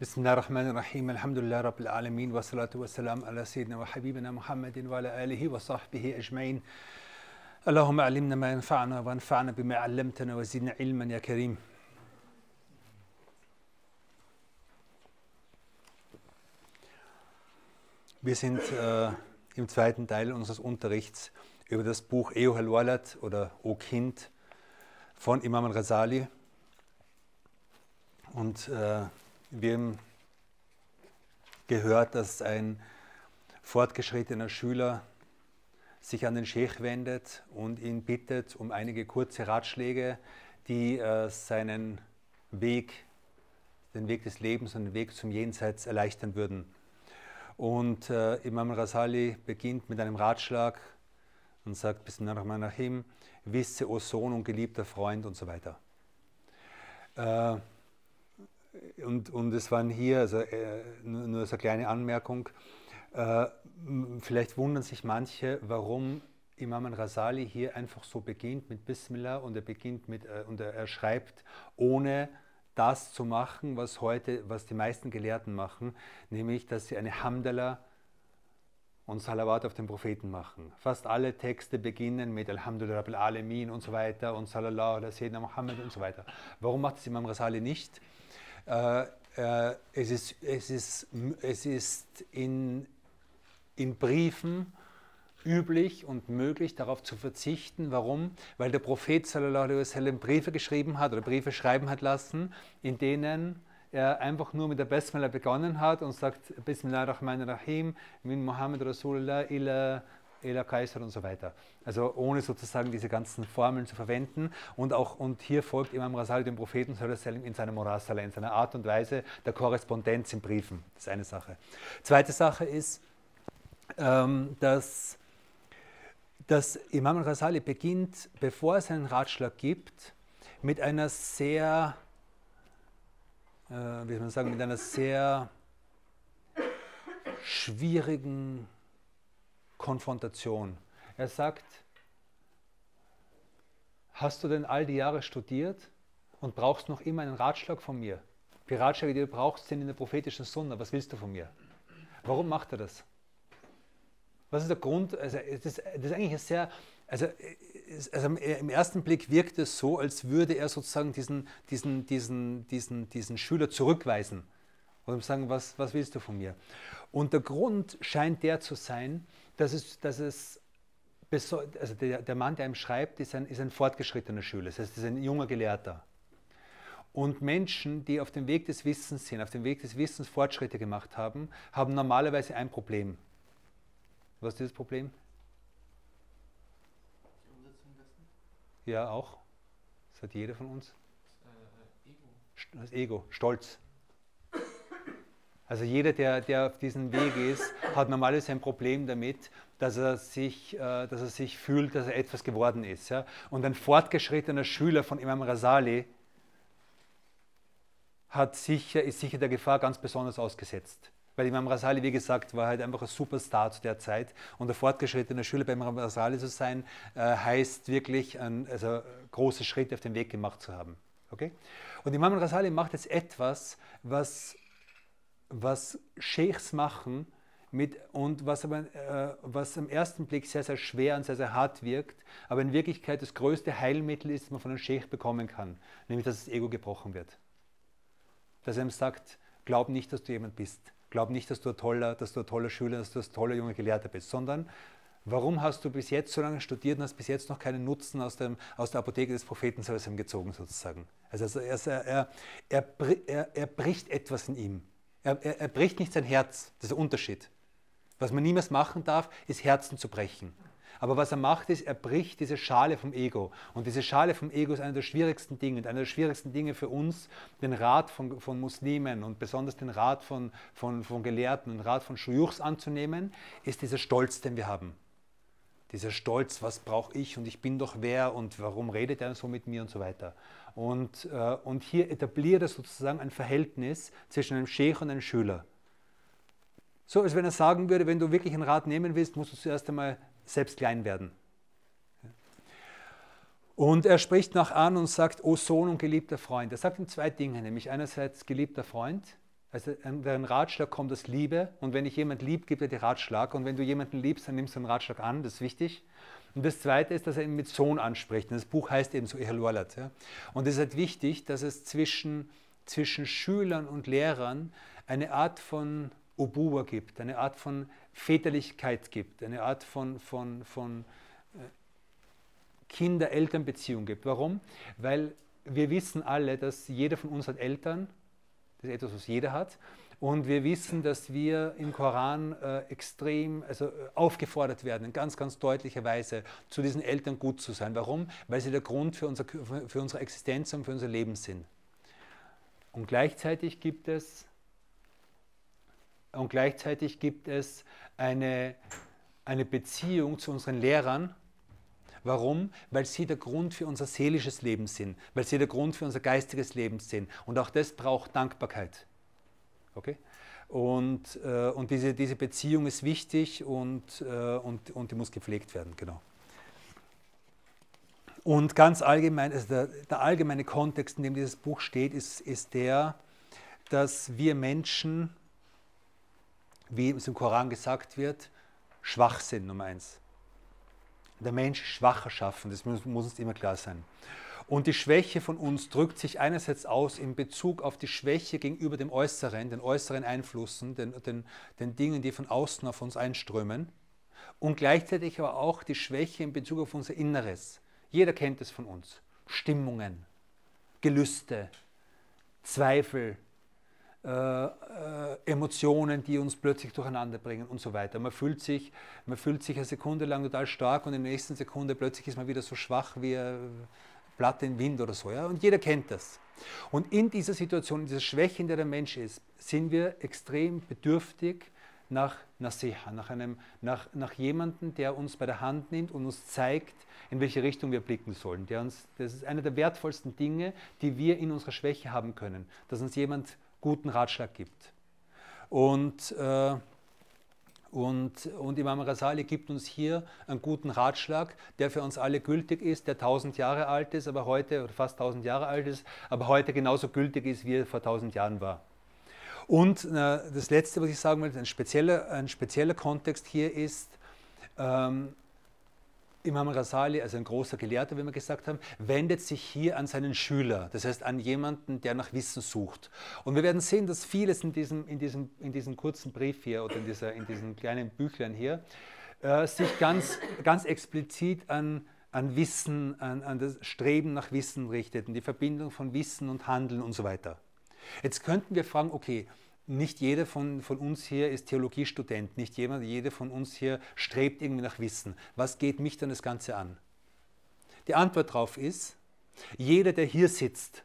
بسم الله الرحمن الرحيم الحمد لله رب العالمين والصلاة والسلام على سيدنا وحبيبنا محمد وعلى آله وصحبه أجمعين اللهم علمنا ما ينفعنا وانفعنا بما علمتنا وزدنا علما يا كريم Wir sind äh, im zweiten Teil unseres Unterrichts über das Buch Eohel Walad oder O Kind von Imam al-Ghazali. Und äh, wir haben gehört, dass ein fortgeschrittener Schüler sich an den Sheikh wendet und ihn bittet um einige kurze Ratschläge, die äh, seinen Weg, den Weg des Lebens und den Weg zum Jenseits erleichtern würden. Und äh, Imam Rasali beginnt mit einem Ratschlag und sagt, Bismillahirrahmanirrahim, wisse, o Sohn und geliebter Freund und so weiter. Äh, und, und es waren hier, also äh, nur, so eine kleine Anmerkung, äh, vielleicht wundern sich manche, warum Imam Rasali hier einfach so beginnt mit Bismillah und er beginnt mit, äh, und er, er schreibt ohne das zu machen, was heute, was die meisten Gelehrten machen, nämlich, dass sie eine Hamdallah und Salawat auf den Propheten machen. Fast alle Texte beginnen mit Alhamdulillah Rabbil Alamin und so weiter und Sallallahu ala Sayyidina Muhammad und so weiter. Warum macht es Imam Rasali nicht? Äh, äh, es ist, es ist, es ist in, in Briefen üblich und möglich, darauf zu verzichten. Warum? Weil der Prophet sallallahu Briefe geschrieben hat oder Briefe schreiben hat lassen, in denen er einfach nur mit der Basmala begonnen hat und sagt Bismillahirrahmanirrahim min Muhammad Rasulullah ila ila Kaiser und so weiter. Also ohne sozusagen diese ganzen Formeln zu verwenden und auch und hier folgt Imam Rasal dem Propheten in seiner Morasala, in seiner Art und Weise der Korrespondenz in Briefen. Das ist eine Sache. Zweite Sache ist, ähm, dass dass Imam al-Ghazali beginnt, bevor er seinen Ratschlag gibt, mit einer sehr, äh, wie soll man sagen, mit einer sehr schwierigen Konfrontation. Er sagt, hast du denn all die Jahre studiert und brauchst noch immer einen Ratschlag von mir? Die Ratschläge, die du brauchst, sind in der prophetischen Sunna. Was willst du von mir? Warum macht er das? Was ist der Grund? Also das, das ist eigentlich sehr, also, also im ersten Blick wirkt es so, als würde er sozusagen diesen, diesen, diesen, diesen, diesen Schüler zurückweisen und sagen, was, was willst du von mir? Und der Grund scheint der zu sein, dass es, dass es also der, der Mann, der ihm schreibt, ist ein, ist ein fortgeschrittener Schüler, das heißt, ist ein junger Gelehrter. Und Menschen, die auf dem Weg des Wissens sind, auf dem Weg des Wissens Fortschritte gemacht haben, haben normalerweise ein Problem. Was ist das Problem? Die Umsetzung dessen? Ja, auch. Das hat jeder von uns. Äh, Ego. Das Ego, Stolz. Also jeder, der, der auf diesem Weg ist, hat normalerweise ein Problem damit, dass er sich, äh, dass er sich fühlt, dass er etwas geworden ist. Und ein fortgeschrittener Schüler von Imam Rasali hat sicher, ist sicher der Gefahr ganz besonders ausgesetzt. Weil Imam Rasali, wie gesagt, war halt einfach ein Superstar zu der Zeit. Und der fortgeschrittene Schüler bei Imam Rasali zu sein, äh, heißt wirklich, ein, also große Schritte auf dem Weg gemacht zu haben. Okay? Und Imam Rasali macht jetzt etwas, was, was Sheikhs machen, mit, und was, aber, äh, was am ersten Blick sehr, sehr schwer und sehr, sehr hart wirkt, aber in Wirklichkeit das größte Heilmittel ist, das man von einem Sheikh bekommen kann, nämlich dass das Ego gebrochen wird. Dass er ihm sagt, glaub nicht, dass du jemand bist. Glaub nicht, dass du ein toller, dass du ein toller Schüler, dass du ein toller junger Gelehrter bist, sondern warum hast du bis jetzt so lange studiert und hast bis jetzt noch keinen Nutzen aus, dem, aus der Apotheke des Propheten gezogen, sozusagen? Also er, er, er, er, bricht etwas in ihm. Er, er bricht nicht sein Herz, das ist der Unterschied. Was man niemals machen darf, ist Herzen zu brechen. Aber was er macht, ist, er bricht diese Schale vom Ego. Und diese Schale vom Ego ist einer der schwierigsten Dinge. Und einer der schwierigsten Dinge für uns, den Rat von, von Muslimen und besonders den Rat von, von, von Gelehrten, den Rat von Schuyuchs anzunehmen, ist dieser Stolz, den wir haben. Dieser Stolz, was brauche ich und ich bin doch wer und warum redet er so mit mir und so weiter. Und, äh, und hier etabliert er sozusagen ein Verhältnis zwischen einem Sheikh und einem Schüler. So, als wenn er sagen würde, wenn du wirklich einen Rat nehmen willst, musst du zuerst einmal selbst klein werden. Und er spricht nach an und sagt, O Sohn und geliebter Freund. Er sagt ihm zwei Dinge, nämlich einerseits geliebter Freund Also ein Ratschlag kommt aus Liebe und wenn ich jemand lieb, gibt er dir Ratschlag und wenn du jemanden liebst, dann nimmst du einen Ratschlag an, das ist wichtig. Und das Zweite ist, dass er ihn mit Sohn anspricht. Und das Buch heißt eben so Ehelualat. Ja? Und es ist halt wichtig, dass es zwischen, zwischen Schülern und Lehrern eine Art von Obuwa gibt, eine Art von Väterlichkeit gibt, eine Art von, von, von äh, Kinder-Eltern-Beziehung gibt. Warum? Weil wir wissen alle, dass jeder von uns hat Eltern, das ist etwas, was jeder hat. Und wir wissen, dass wir im Koran äh, extrem also, äh, aufgefordert werden, in ganz, ganz deutlicher Weise zu diesen Eltern gut zu sein. Warum? Weil sie der Grund für, unser, für unsere Existenz und für unser Leben sind. Und gleichzeitig gibt es, und gleichzeitig gibt es eine, eine Beziehung zu unseren Lehrern, Warum? Weil sie der Grund für unser seelisches Leben sind, weil sie der Grund für unser geistiges Leben sind. Und auch das braucht Dankbarkeit. Okay? Und, äh, und diese, diese Beziehung ist wichtig und, äh, und, und die muss gepflegt werden, genau. Und ganz allgemein, also der, der allgemeine Kontext, in dem dieses Buch steht, ist, ist der, dass wir Menschen, wie es im Koran gesagt wird, schwach sind, Nummer eins der Mensch schwacher schaffen, das muss, uns immer klar sein. Und die Schwäche von uns drückt sich einerseits aus in Bezug auf die Schwäche gegenüber dem Äußeren, den äußeren Einflüssen, den, den, den Dingen, die von außen auf uns einströmen. Und gleichzeitig aber auch die Schwäche in Bezug auf unser Inneres. Jeder kennt es von uns. Stimmungen, Gelüste, Zweifel, äh, äh, Emotionen, die uns plötzlich durcheinander bringen und so weiter. Man fühlt, sich, man fühlt sich eine Sekunde lang total stark und in der nächsten Sekunde plötzlich ist man wieder so schwach wie eine Platte im Wind oder so. Ja? Und jeder kennt das. Und in dieser Situation, in dieser Schwäche, in der der Mensch ist, sind wir extrem bedürftig nach Nasiha, nach, nach, nach jemandem, der uns bei der Hand nimmt und uns zeigt, in welche Richtung wir blicken sollen. Der uns, das ist eine der wertvollsten Dinge, die wir in unserer Schwäche haben können, dass uns jemand guten Ratschlag gibt. Und, äh, und, und Imam Rasali gibt uns hier einen guten Ratschlag, der für uns alle gültig ist, der tausend Jahre alt ist, aber heute, oder fast tausend Jahre alt ist, aber heute genauso gültig ist, wie er vor tausend Jahren war. Und äh, das Letzte, was ich sagen will, ein spezieller, ein spezieller Kontext hier ist, ähm, Imam Rasali, also ein großer Gelehrter, wie wir gesagt haben, wendet sich hier an seinen Schüler, das heißt an jemanden, der nach Wissen sucht. Und wir werden sehen, dass vieles in diesem, in diesem, in diesem kurzen Brief hier oder in, dieser, in diesen kleinen Büchlein hier äh, sich ganz, ganz explizit an, an Wissen, an, an das Streben nach Wissen richtet, und die Verbindung von Wissen und Handeln und so weiter. Jetzt könnten wir fragen, okay, nicht jeder von, von uns hier ist Theologiestudent, nicht jeder, jeder von uns hier strebt irgendwie nach Wissen. Was geht mich dann das Ganze an? Die Antwort darauf ist, jeder, der hier sitzt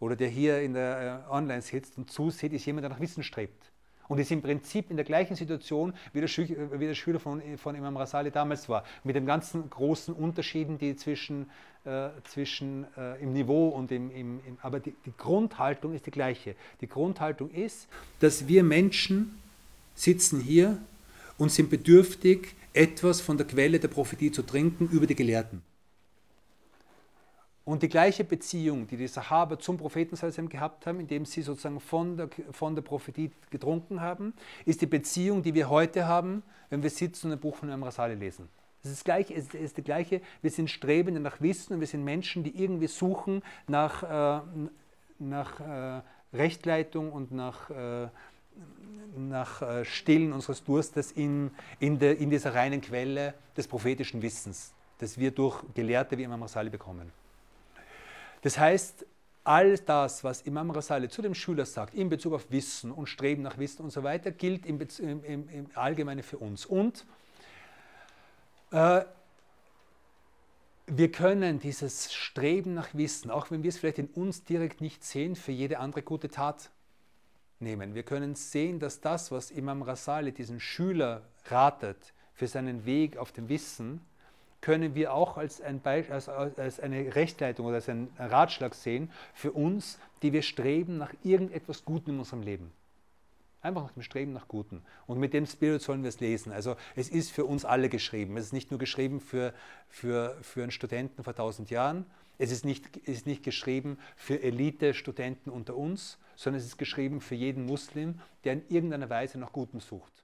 oder der hier in der äh, Online sitzt und zusieht, ist jemand, der nach Wissen strebt und ist im Prinzip in der gleichen Situation, wie der, Schü wie der Schüler von, von Imam Rasali damals war, mit den ganzen großen Unterschieden, die zwischen, äh, zwischen äh, im Niveau und im, im, im aber die, die Grundhaltung ist die gleiche. Die Grundhaltung ist, dass wir Menschen sitzen hier und sind bedürftig, etwas von der Quelle der Prophetie zu trinken über die Gelehrten. Und die gleiche Beziehung, die die Sahaba zum Propheten gehabt haben, indem sie sozusagen von der, von der Prophetie getrunken haben, ist die Beziehung, die wir heute haben, wenn wir sitzen und ein Buch von Imam Rasali lesen. Es ist, gleich, es ist die gleiche, wir sind Strebende nach Wissen und wir sind Menschen, die irgendwie suchen nach, äh, nach äh, Rechtleitung und nach, äh, nach äh, Stillen unseres Durstes in, in, de, in dieser reinen Quelle des prophetischen Wissens, das wir durch Gelehrte wie Imam Rasali bekommen. Das heißt, all das, was Imam Rasali zu dem Schüler sagt, in Bezug auf Wissen und Streben nach Wissen und so weiter, gilt im, im, im, Allgemeinen für uns. Und äh, wir können dieses Streben nach Wissen, auch wenn wir es vielleicht in uns direkt nicht sehen, für jede andere gute Tat nehmen. Wir können sehen, dass das, was Imam Rasali diesen Schüler ratet für seinen Weg auf dem Wissen, können wir auch als, ein als, als eine Rechtleitung oder als einen Ratschlag sehen für uns, die wir streben nach irgendetwas Gutem in unserem Leben. Einfach nach dem Streben nach Guten. Und mit dem Spirit sollen wir es lesen. Also es ist für uns alle geschrieben. Es ist nicht nur geschrieben für, für, für einen Studenten vor tausend Jahren. Es ist nicht, ist nicht geschrieben für Elite-Studenten unter uns, sondern es ist geschrieben für jeden Muslim, der in irgendeiner Weise nach Gutem sucht.